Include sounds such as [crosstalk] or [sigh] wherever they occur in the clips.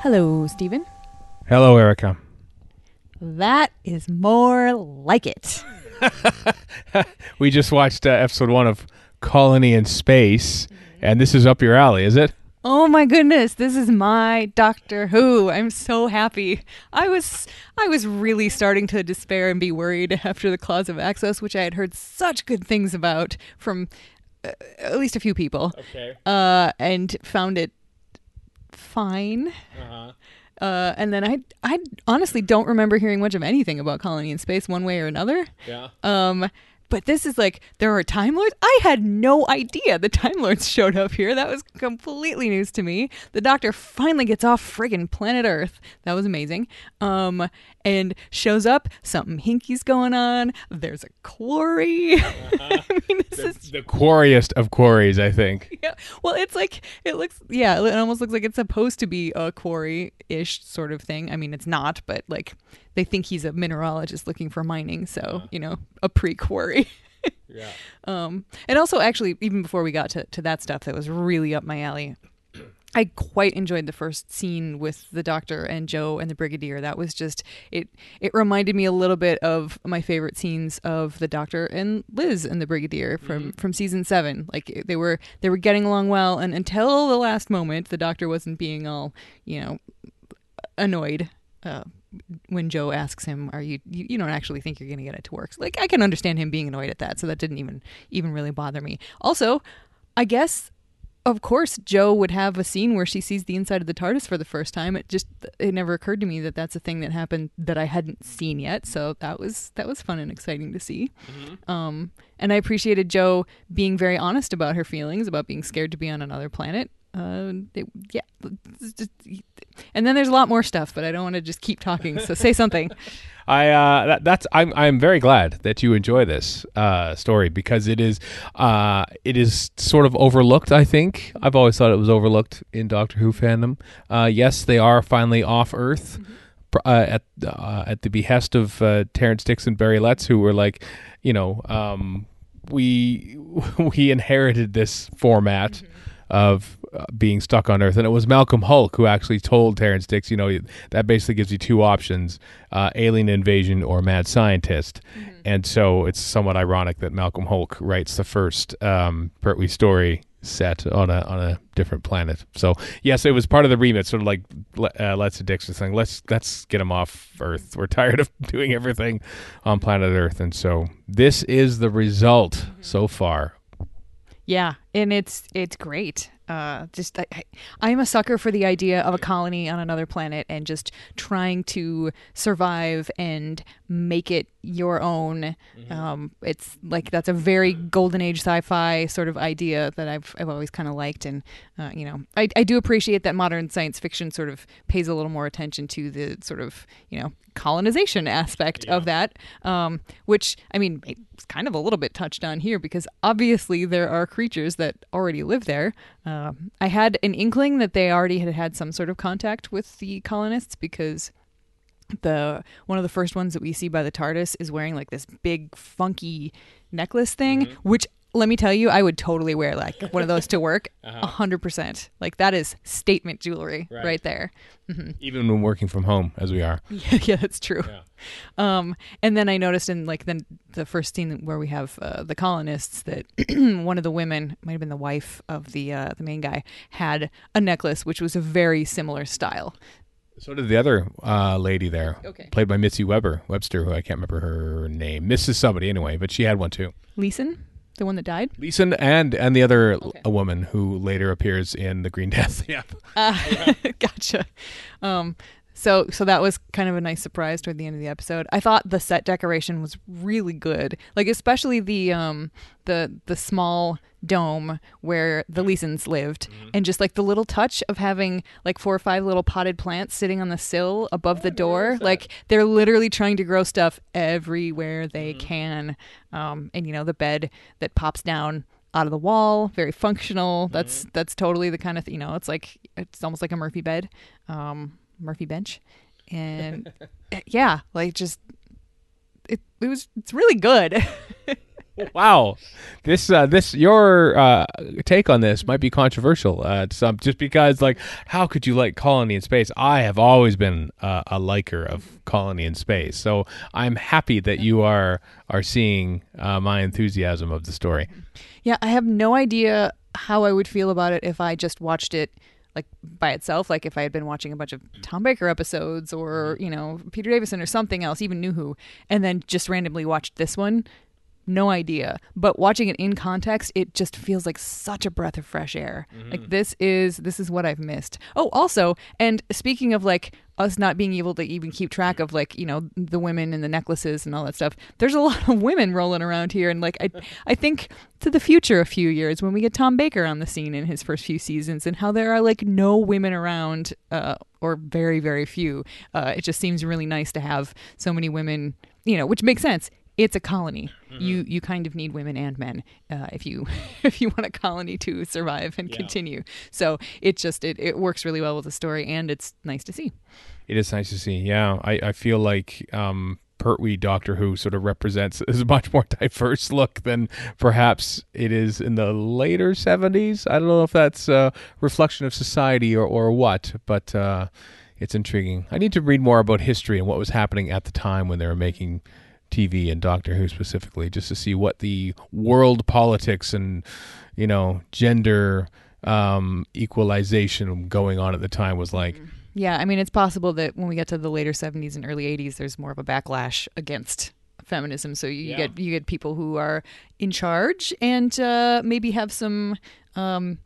Hello, Steven. Hello, Erika. That is more like it. [laughs] We just watched uh, episode one of Colony in Space, and this is up your alley, is it? Oh my goodness, this is my Doctor Who. I'm so happy. I was I was really starting to despair and be worried [laughs] after the Claws of Axos, which I had heard such good things about from uh, at least a few people. Okay. Uh, and found it fine. Uh-huh. Uh, and then I I honestly don't remember hearing much of anything about Colony in Space one way or another. Yeah. Um, but this is like there are Time Lords. I had no idea the Time Lords [laughs] showed up here. That was completely news to me. The Doctor finally gets off friggin' planet Earth. That was amazing. Um, and shows up. Something hinky's going on. There's a quarry. [laughs] I [laughs] mean, this The, is the quarriest of quarries, I think. yeah. Well, it's like it looks. Yeah, it almost looks like it's supposed to be a quarry-ish sort of thing. I mean, it's not, but like they think he's a mineralogist looking for mining, so you know, a pre-quarry. [laughs] Yeah. Um, and also, actually, even before we got to, to that stuff, that was really up my alley. I quite enjoyed the first scene with the doctor and Jo and the brigadier. That was just it. It reminded me a little bit of my favorite scenes of the doctor and Liz and the brigadier from from season seven. Like they were they were getting along well, and until the last moment, the doctor wasn't being all you know annoyed. Uh, when Jo asks him, "Are you you, you don't actually think you're going to get it to work?" Like I can understand him being annoyed at that, so that didn't even even really bother me. Also, I guess of course Jo would have a scene where she sees the inside of the TARDIS for the first time. It just it never occurred to me that that's a thing that happened that I hadn't seen yet. So that was that was fun and exciting to see. Um, and I appreciated Jo being very honest about her feelings about being scared to be on another planet. Uh, it, yeah, just- and then there's a lot more stuff, but I don't want to just keep talking. So say something. [laughs] I uh, that, that's I'm I'm very glad that you enjoy this uh, story because it is uh, it is sort of overlooked. I think I've always thought it was overlooked in Doctor Who fandom. Uh, yes, they are finally off Earth. pr- Uh, at uh, at the behest of uh, Terrance Dicks and Barry Letts, who were like, you know, um, we [laughs] we inherited this format of uh, being stuck on Earth, and it was Malcolm Hulke who actually told Terrance Dicks, you know, that basically gives you two options: uh, alien invasion or mad scientist. And so it's somewhat ironic that Malcolm Hulke writes the first um, Pertwee story set on a on a different planet. So yes, it was part of the remit, sort of like uh, Let's Dixon saying, let's let's get him off Earth. We're tired of [laughs] doing everything on planet Earth, and so this is the result so far. Yeah, and it's it's great. Uh, just I, I'm a sucker for the idea of a colony on another planet and just trying to survive and make it your own. Um, it's like that's a very golden age sci-fi sort of idea that I've I've always kind of liked, and uh, you know I I do appreciate that modern science fiction sort of pays a little more attention to the sort of you know colonization aspect of that, um, which I mean it's kind of a little bit touched on here because obviously there are creatures that already live there. Uh, I had an inkling that they already had had some sort of contact with the colonists because the one of the first ones that we see by the TARDIS is wearing like this big funky necklace thing, which let me tell you, I would totally wear like one of those to work, [laughs] a hundred percent. Like that is statement jewelry right, Right. there. Even when working from home, as we are. [laughs] Yeah, yeah, that's true. Um, and then I noticed in like the the first scene where we have uh, the colonists that [clears throat] one of the women might have been the wife of the uh, the main guy had a necklace which was a very similar style. So did the other uh, lady there, Okay. played by Mitzi Weber Webster, who I can't remember her name, Mrs. Somebody anyway, but she had one too. Leeson, the one that died. Leeson and and the other Okay. a woman who later appears in the Green Death. [laughs] Yeah, Uh, [laughs] gotcha. Um, so so that was kind of a nice surprise toward the end of the episode. I thought the set decoration was really good, like especially the um the the small dome where the Leesons lived, and just like the little touch of having like four or five little potted plants sitting on the sill above the door. Like they're literally trying to grow stuff everywhere they can. Um, and you know the bed that pops down out of the wall, very functional. That's that's totally the kind of th- you know. It's like it's almost like a Murphy bed, um, Murphy bench, and [laughs] yeah, like just it. It was it's really good. [laughs] wow, this uh, this your uh, take on this might be controversial. Uh, some just because like, how could you like Colony in Space? I have always been uh, a liker of Colony in Space, so I'm happy that you are are seeing uh, my enthusiasm of the story. Yeah, I have no idea how I would feel about it if I just watched it like by itself like if i had been watching a bunch of tom baker episodes or mm-hmm. you know peter davison or something else even new who and then just randomly watched this one no idea. But watching it in context it just feels like such a breath of fresh air. Like this is this is what i've missed. Oh also and speaking of like us not being able to even keep track of like you know the women and the necklaces and all that stuff there's a [laughs] lot of women rolling around here. And like i i think to the future a few years when we get tom baker on the scene in his first few seasons and how there are like no women around uh, or very very few uh, it just seems really nice to have so many women you know which makes sense it's a colony. You you kind of need women and men uh, if you [laughs] if you want a colony to survive and continue. So it just it, it works really well with the story, and it's nice to see. It is nice to see. Yeah, I, I feel like um, Pertwee Doctor Who sort of represents is [laughs] a much more diverse look than perhaps it is in the later 70s. I don't know if that's a reflection of society or, or what, but uh, it's intriguing. I need to read more about history and what was happening at the time when they were making TV and Doctor Who specifically, just to see what the world politics and, you know, gender um, equalization going on at the time was like. Yeah, I mean it's possible that when we get to the later '70s and early '80s, there's more of a backlash against feminism. So you Yeah. get you get people who are in charge and uh, maybe have some. Um,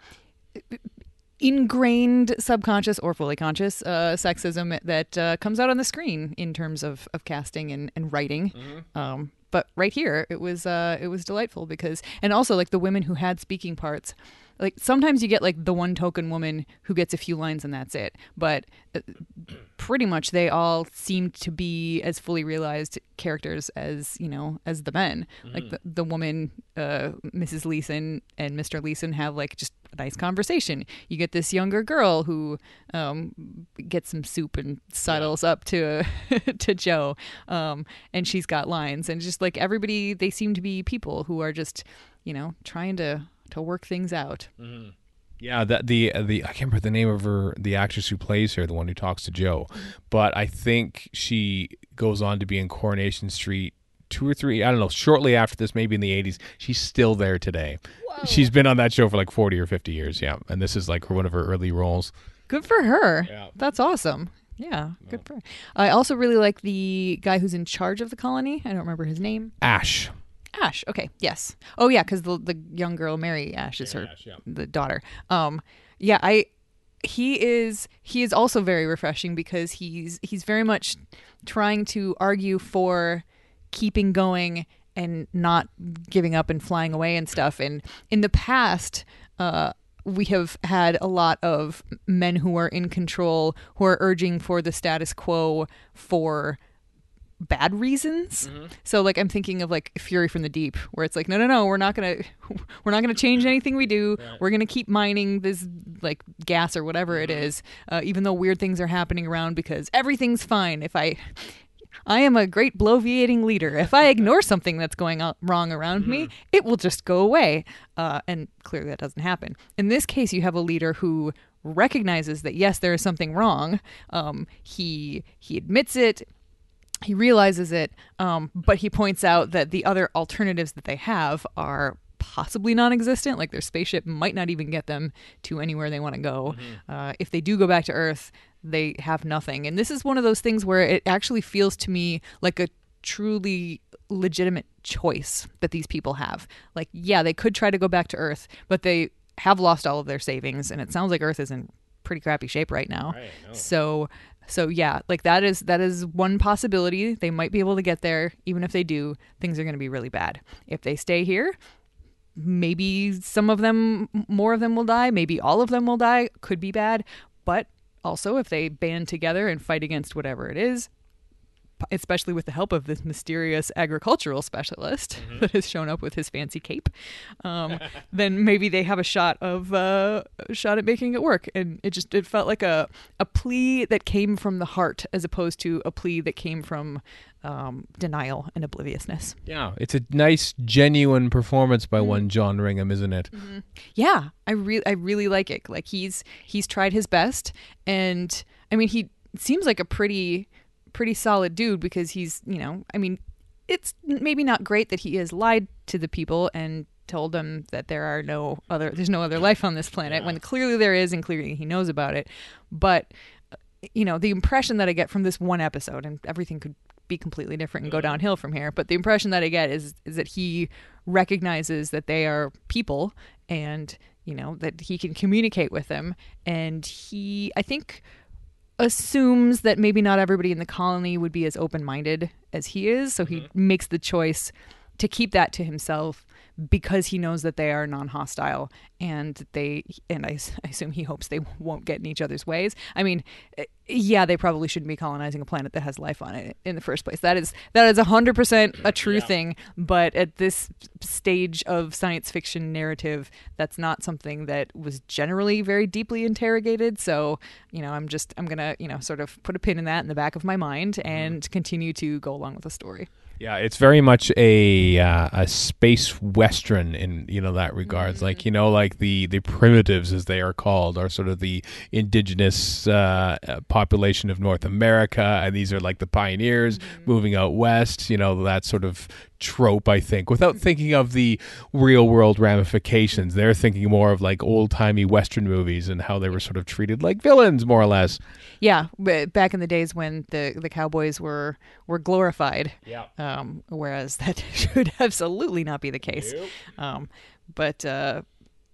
ingrained subconscious or fully conscious uh, sexism that uh, comes out on the screen in terms of, of casting and, and writing. Um, but right here it was uh, it was delightful because and also like the women who had speaking parts like sometimes you get like the one token woman who gets a few lines and that's it. But uh, pretty much they all seemed to be as fully realized characters as you know as the men. Like the, the woman uh, mrs leeson and mr leeson have like just a nice conversation. You get this younger girl who um, gets some soup and sidles up to [laughs] to jo um, and she's got lines and just like everybody they seem to be people who are just you know trying to to work things out Yeah, that the the I can't remember the name of her, the actress who plays her, the one who talks to Jo, mm-hmm. but I think she goes on to be in Coronation Street two or three. I don't know. Shortly after this, maybe in the eighties, she's still there today. She's been on that show for like forty or fifty years. Yeah, and this is like her one of her early roles. Good for her. Yeah. That's awesome. Yeah, good for her. I also really like the guy who's in charge of the colony. I don't remember his name. Ash. Ash. Okay. Yes. Oh yeah, because the the young girl Mary Ash is her Ash, yeah. the daughter. Um. Yeah. I. He is. He is also very refreshing because he's he's very much trying to argue for keeping going and not giving up and flying away and stuff. And in the past, uh, we have had a lot of men who are in control who are urging for the status quo for bad reasons. So like I'm thinking of like Fury from the Deep where it's like no no no we're not going [laughs] to we're not going to change anything we do. We're going to keep mining this like gas or whatever it is uh, even though weird things are happening around because everything's fine if I I am a great bloviating leader. If I [laughs] ignore something that's going wrong around me, it will just go away. Uh, and clearly that doesn't happen. In this case, you have a leader who recognizes that yes, there is something wrong. Um, he he admits it. He realizes it, um, but he points out that the other alternatives that they have are possibly non-existent. Like their spaceship might not even get them to anywhere they want to go. Uh, if they do go back to Earth, they have nothing. And this is one of those things where it actually feels to me like a truly legitimate choice that these people have. Like, yeah, they could try to go back to Earth, but they have lost all of their savings, and it sounds like Earth is in pretty crappy shape right now. So, so yeah, like that is that is one possibility. They might be able to get there. Even if they do, things are going to be really bad. If they stay here, maybe some of them, more of them will die. Maybe all of them will die. Could be bad, but also if they band together and fight against whatever it is, especially with the help of this mysterious agricultural specialist [laughs] Mm-hmm. that has shown up with his fancy cape, um, [laughs] then maybe they have a shot of uh, a shot at making it work. And it just it felt like a a plea that came from the heart as opposed to a plea that came from um, denial and obliviousness. Yeah, it's a nice, genuine performance by one John Ringham, isn't it? Yeah, I really I really like it. Like he's he's tried his best and I mean he seems like a pretty pretty solid dude because he's, you know, I mean, it's maybe not great that he has lied to the people and told them that there are no other there's no other life on this planet when clearly there is and clearly he knows about it. But uh, you know, the impression that I get from this one episode and everything could be completely different and go downhill from here, but the impression that I get is is that he recognizes that they are people and you know that he can communicate with them. And he I think assumes that maybe not everybody in the colony would be as open-minded as he is so he mm-hmm. makes the choice to keep that to himself because he knows that they are non-hostile and they and I, [laughs] I assume he hopes they won't get in each other's ways. I mean eh, yeah they probably shouldn't be colonizing a planet that has life on it in the first place. That is that is 100% a true thing. But at this stage of science fiction narrative that's not something that was generally very deeply interrogated. So you know i'm just i'm gonna you know sort of put a pin in that in the back of my mind and continue to go along with the story Yeah, it's very much a uh, a space western in you know that regards. Like you know, like the the primitives as they are called are sort of the indigenous uh, uh, population of North America, and these are like the pioneers moving out west. You know that sort of trope. I think without thinking of the real world ramifications, they're thinking more of like old timey western movies and how they were sort of treated like villains, more or less. Yeah, back in the days when the the cowboys were were glorified. Yeah. Um, whereas that [laughs] should absolutely not be the case. Um, but uh,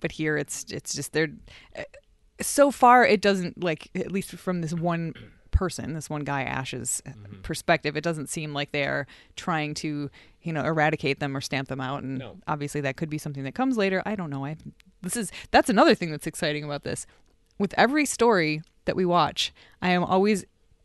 but here it's it's just they're uh, so far it doesn't like at least from this one person, this one guy Ash's perspective, it doesn't seem like they're trying to you know eradicate them or stamp them out. And No. obviously that could be something that comes later. I don't know. I this is that's another thing that's exciting about this. With every story that we watch, I am always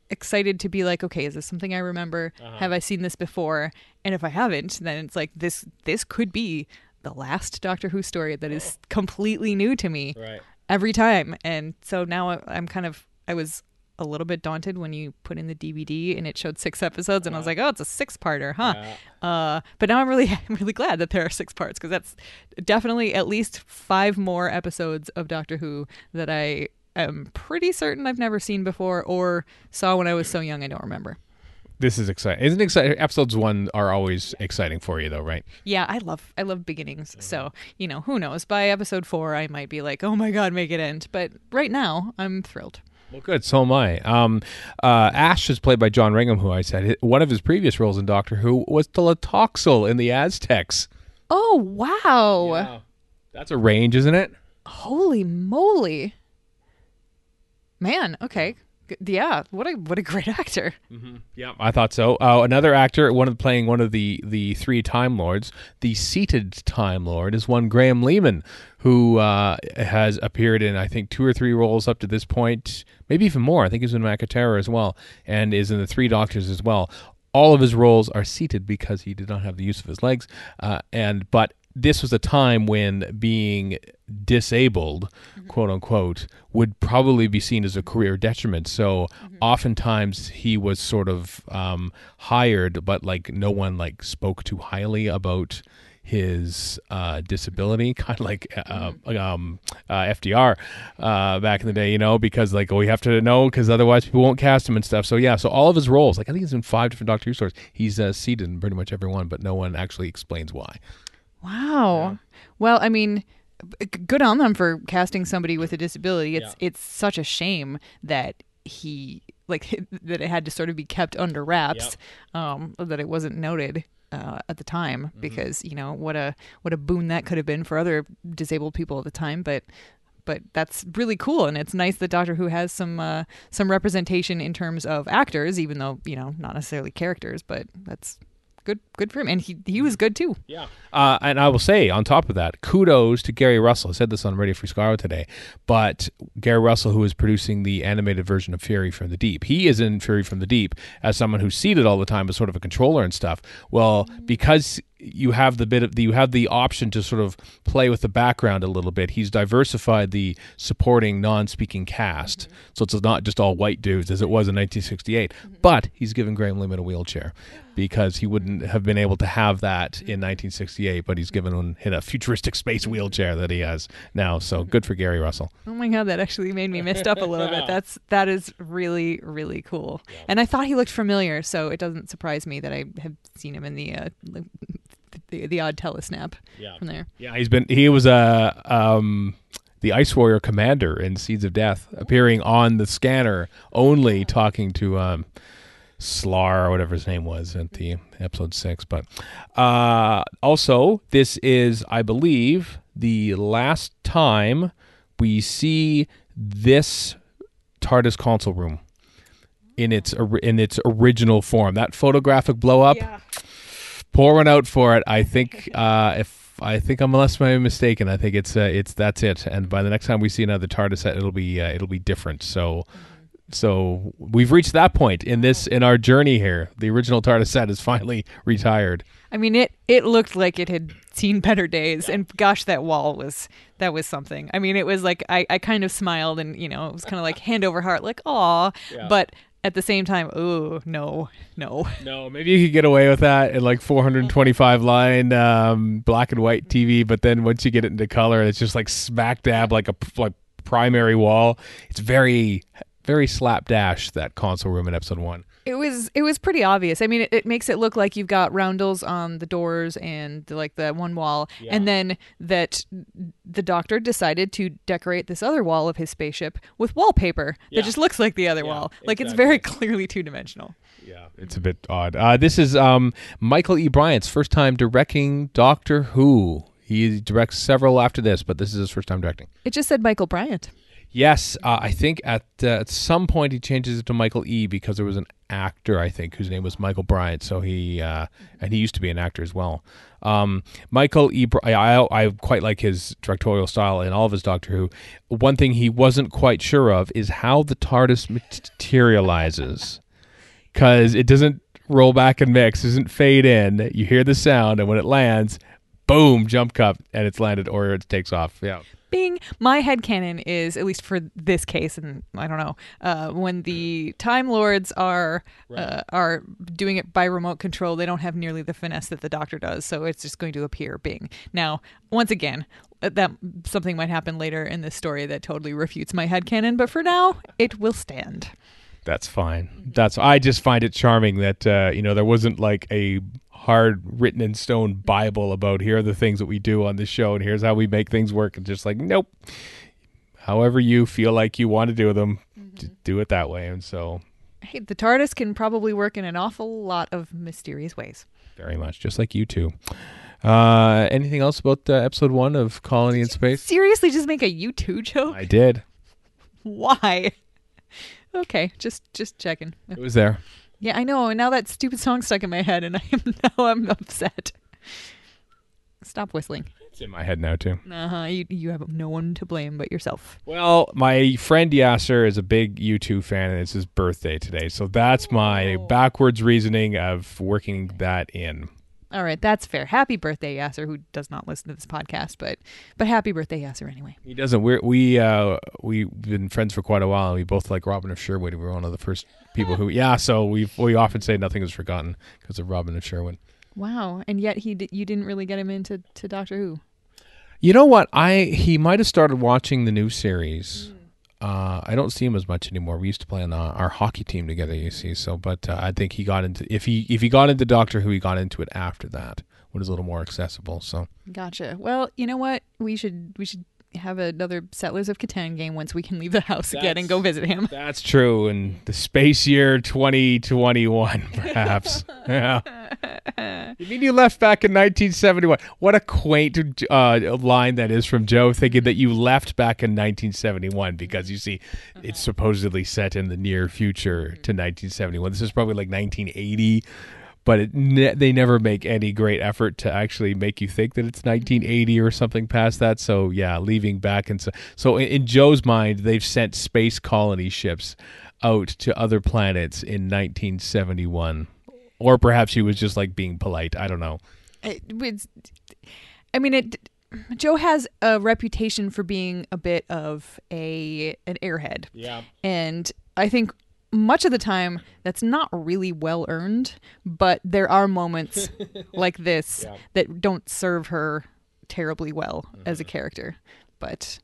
excited to be like, okay, is this something I remember? Uh-huh. Have I seen this before? And if I haven't, then it's like this this could be the last Doctor Who story that is oh. completely new to me Right. every time. And so now I'm kind of I was a little bit daunted when you put in the DVD and it showed six episodes and I was like, oh, it's a six parter, huh? Uh, but now I'm really [laughs] I'm really glad that there are six parts because that's definitely at least five more episodes of Doctor Who that I am pretty certain I've never seen before or saw when I was so young I don't remember. This is exciting. Isn't it exciting? Episodes one are always exciting for you, though, right? Yeah, I love I love beginnings. So, you know, who knows? By episode 4 I might be like, "Oh my god, make it end." But right now, I'm thrilled. Well, good. So am I. Um, uh, Ash is played by John Ringham, who I said one of his previous roles in Doctor Who was Tlotoxl in the Aztecs. Oh, wow. That's a range, isn't it? Holy moly. Man, okay. G- Yeah, what a what a great [laughs] actor. Yeah, I thought so. Uh, another actor, one of playing one of the the three Time Lords, the seated Time Lord, is one Graham Leaman, who uh, has appeared in I think two or three roles up to this point, maybe even more. I think he's in Macra Terror as well, and is in the Three Doctors as well. All of his roles are seated because he did not have the use of his legs, uh, and but this was a time when being disabled, quote unquote, would probably be seen as a career detriment. So oftentimes he was sort of um, hired, but like no one like spoke too highly about his uh, disability, [laughs] kind of like uh, um, uh, FDR uh, back in the day, you know, because like oh, we have to know because otherwise people won't cast him and stuff. So yeah, so all of his roles, like I think he's in five different Doctor Who stories, he's uh, seated in pretty much every one, but no one actually explains why. Wow. Well, I mean, good on them for casting somebody with a disability. It's it's such a shame that he like [laughs] that it had to sort of be kept under wraps, um, that it wasn't noted. Uh, at the time, because you know what a what a boon that could have been for other disabled people at the time, but but that's really cool, and it's nice that Doctor Who has some uh, some representation in terms of actors, even though you know not necessarily characters, but that's good good for him, and he he was good too. Yeah. Uh, and I will say, on top of that, kudos to Gary Russell. I said this on Radio Free Scarborough today, but Gary Russell, who is producing the animated version of Fury from the Deep, he is in Fury from the Deep as someone who's seated all the time as sort of a controller and stuff. Well, because you have the bit of the, you have the option to sort of play with the background a little bit. He's diversified the supporting non-speaking cast, mm-hmm. so it's not just all white dudes as it was in 1968. Mm-hmm. But he's given Graham Leaman a wheelchair because he wouldn't have been able to have that mm-hmm. in 1968. But he's given him in a futuristic space wheelchair that he has now. So good for Gary Russell. Oh my god, that actually made me messed up a little bit. [laughs] That's that is really really cool. And I thought he looked familiar, so it doesn't surprise me that I have seen him in the uh, like, the, the odd telesnap Yeah. from there. Yeah, he's been he was a um the Ice Warrior commander in Seeds of Death, appearing on the scanner only talking to um Slaar or whatever his name was at the episode six. But uh also this is, I believe, the last time we see this TARDIS console room in its in its original form. That photographic blow up pour one out for it. I think uh, if I think unless I'm mistaken, I think it's uh, it's that's it. And by the next time we see another TARDIS set, it'll be uh, it'll be different. So. So we've reached that point in this in our journey here. The original TARDIS set is finally retired. I mean it it looked like it had seen better days and gosh that wall was that was something. I mean it was like I, I kind of smiled and you know it was kind of like hand over heart like aw but at the same time oh no no No, maybe you could get away with that in like 425 line um, black and white TV, but then once you get it into color, it's just like smack dab like a like primary wall. It's very very slapdash that console room in episode one. It was it was pretty obvious. I mean, it, it makes it look like you've got roundels on the doors and like the one wall, and then that the doctor decided to decorate this other wall of his spaceship with wallpaper Yeah. that just looks like the other Yeah, wall. Like it's very [laughs] clearly two dimensional. Yeah, it's a bit odd. Uh, this is um, Michael E. Briant's first time directing Doctor Who. He directs several after this, but this is his first time directing. It just said Michael Briant. Yes, uh, I think at uh, at some point he changes it to Michael E. because there was an actor I think whose name was Michael Bryant. So he uh, and he used to be an actor as well. Um, Michael E. I quite like his directorial style in all of his Doctor Who. One thing he wasn't quite sure of is how the TARDIS materializes because it doesn't roll back and mix, doesn't fade in. You hear the sound, and when it lands, boom, jump cut, and it's landed or it takes off. Yeah. Bing. My head headcanon is, at least for this case, and I don't know, uh, when the Time Lords are uh, are doing it by remote control, they don't have nearly the finesse that the Doctor does, so it's just going to appear Bing. Now, once again, uh, that something might happen later in this story that totally refutes my head headcanon, but for now, it will stand. That's fine. That's I just find it charming that uh, you know there wasn't like a hard written in stone Bible about here are the things that we do on the show and here's how we make things work and just like nope. However you feel like you want to do them, just do it that way. And so Hey, the TARDIS can probably work in an awful lot of mysterious ways. very much, just like you two. Uh, anything else about uh, episode one of Colony in Space? Seriously, just make a U2 joke? I did. [laughs] Why? [laughs] Okay, just just checking. It was there. Yeah, I know. And now that stupid song stuck in my head, and [laughs] I am now I'm upset. Stop whistling. It's in my head now too. Uh huh. You you have no one to blame but yourself. Well, my friend Yasser is a big U2 fan, and it's his birthday today. So that's my Oh. backwards reasoning of working that in. All right, that's fair. Happy birthday, Yasser, who does not listen to this podcast, but but happy birthday, Yasser, anyway. He doesn't. We're, we uh, we've been friends for quite a while, and we both like Robin of Sherwood. We were one of the first people who, yeah. So we we often say nothing is forgotten because of Robin of Sherwood. Wow, and yet he d- you didn't really get him into to Doctor Who. You know what? I he might have started watching the new series. Uh, I don't see him as much anymore. We used to play on uh, our hockey team together, you see. So, but uh, I think he got into if he if he got into Doctor Who, he got into it after that when it was a little more accessible. So Gotcha. Well, you know what? We should we should have another Settlers of Catan game once we can leave the house again and go visit him. that's true. And the space year twenty twenty one, [laughs] perhaps. yeah. You mean you left back in 1971? What a quaint uh, line that is from Jo, thinking that you left back in 1971 because you see, it's supposedly set in the near future to 1971. This is probably like 1980, but it ne- they never make any great effort to actually make you think that it's 1980 or something past that. So yeah, leaving back and so so in, in Jo's mind, they've sent space colony ships out to other planets in 1971, or perhaps he was just like being polite. I don't know. It, it's, I mean, it. Jo has a reputation for being a bit of a an airhead. Yeah. And I think much of the time that's not really well earned, but there are moments [laughs] like this Yeah. that don't serve her terribly well as a mm-hmm. character. But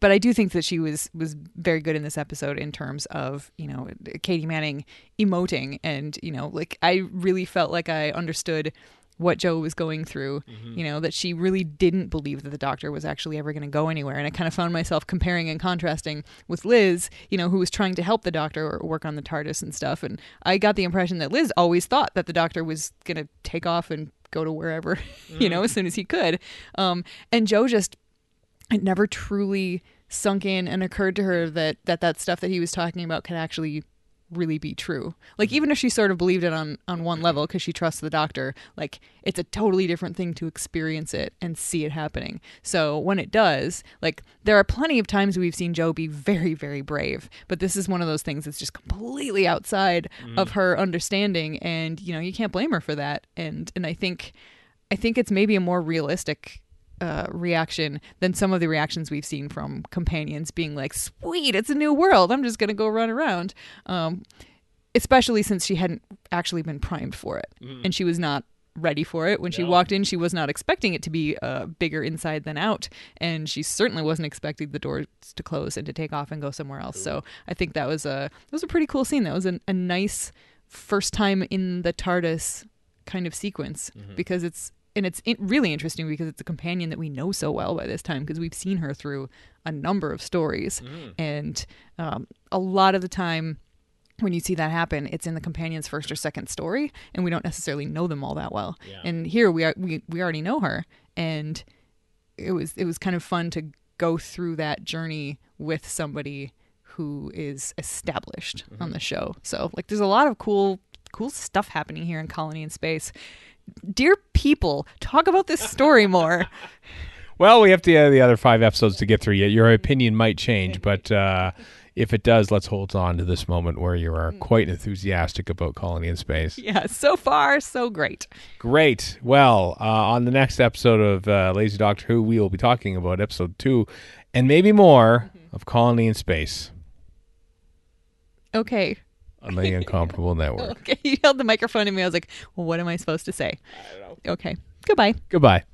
but I do think that she was was very good in this episode in terms of, you know, Katy Manning emoting and, you know, like I really felt like I understood what Jo was going through, you know, that she really didn't believe that the doctor was actually ever going to go anywhere. And I kind of found myself comparing and contrasting with Liz, you know, who was trying to help the doctor or work on the TARDIS and stuff. And I got the impression that Liz always thought that the doctor was going to take off and go to wherever, [laughs] you know, as soon as he could. Um, and Jo just, it never truly sunk in and occurred to her that that, that stuff that he was talking about could actually really be true. Like mm-hmm. even if she sort of believed it on on one level because she trusts the doctor, like it's a totally different thing to experience it and see it happening. So when it does, like there are plenty of times we've seen Jo be very very brave, but this is one of those things that's just completely outside mm-hmm. of her understanding and you know, you can't blame her for that. And and I think I think it's maybe a more realistic uh, reaction than some of the reactions we've seen from companions being like, "Sweet, it's a new world. I'm just gonna go run around." Um, especially since she hadn't actually been primed for it, and she was not ready for it when she walked in. She was not expecting it to be uh, bigger inside than out, and she certainly wasn't expecting the doors to close and to take off and go somewhere else. So I think that was a that was a pretty cool scene. That was a, a nice first time in the TARDIS kind of sequence because it's and it's really interesting because it's a companion that we know so well by this time because we've seen her through a number of stories and um, a lot of the time when you see that happen it's in the companion's first or second story and we don't necessarily know them all that well Yeah. and here we are we, we already know her and it was it was kind of fun to go through that journey with somebody who is established on the show. So like there's a lot of cool cool stuff happening here in Colony in Space. Dear people, talk about this story more. [laughs] Well, we have to uh, the other five episodes to get through yet. Your opinion might change, but uh, if it does, let's hold on to this moment where you are quite enthusiastic about Colony in Space. yeah, so far so great. Great. Well, uh, on the next episode of uh, Lazy Doctor Who, we will be talking about episode two and maybe more of Colony in Space Okay on the [laughs] incomparable network. Okay, [laughs] you held the microphone to me. I was like, well, what am I supposed to say? I don't know. Okay, goodbye. Goodbye.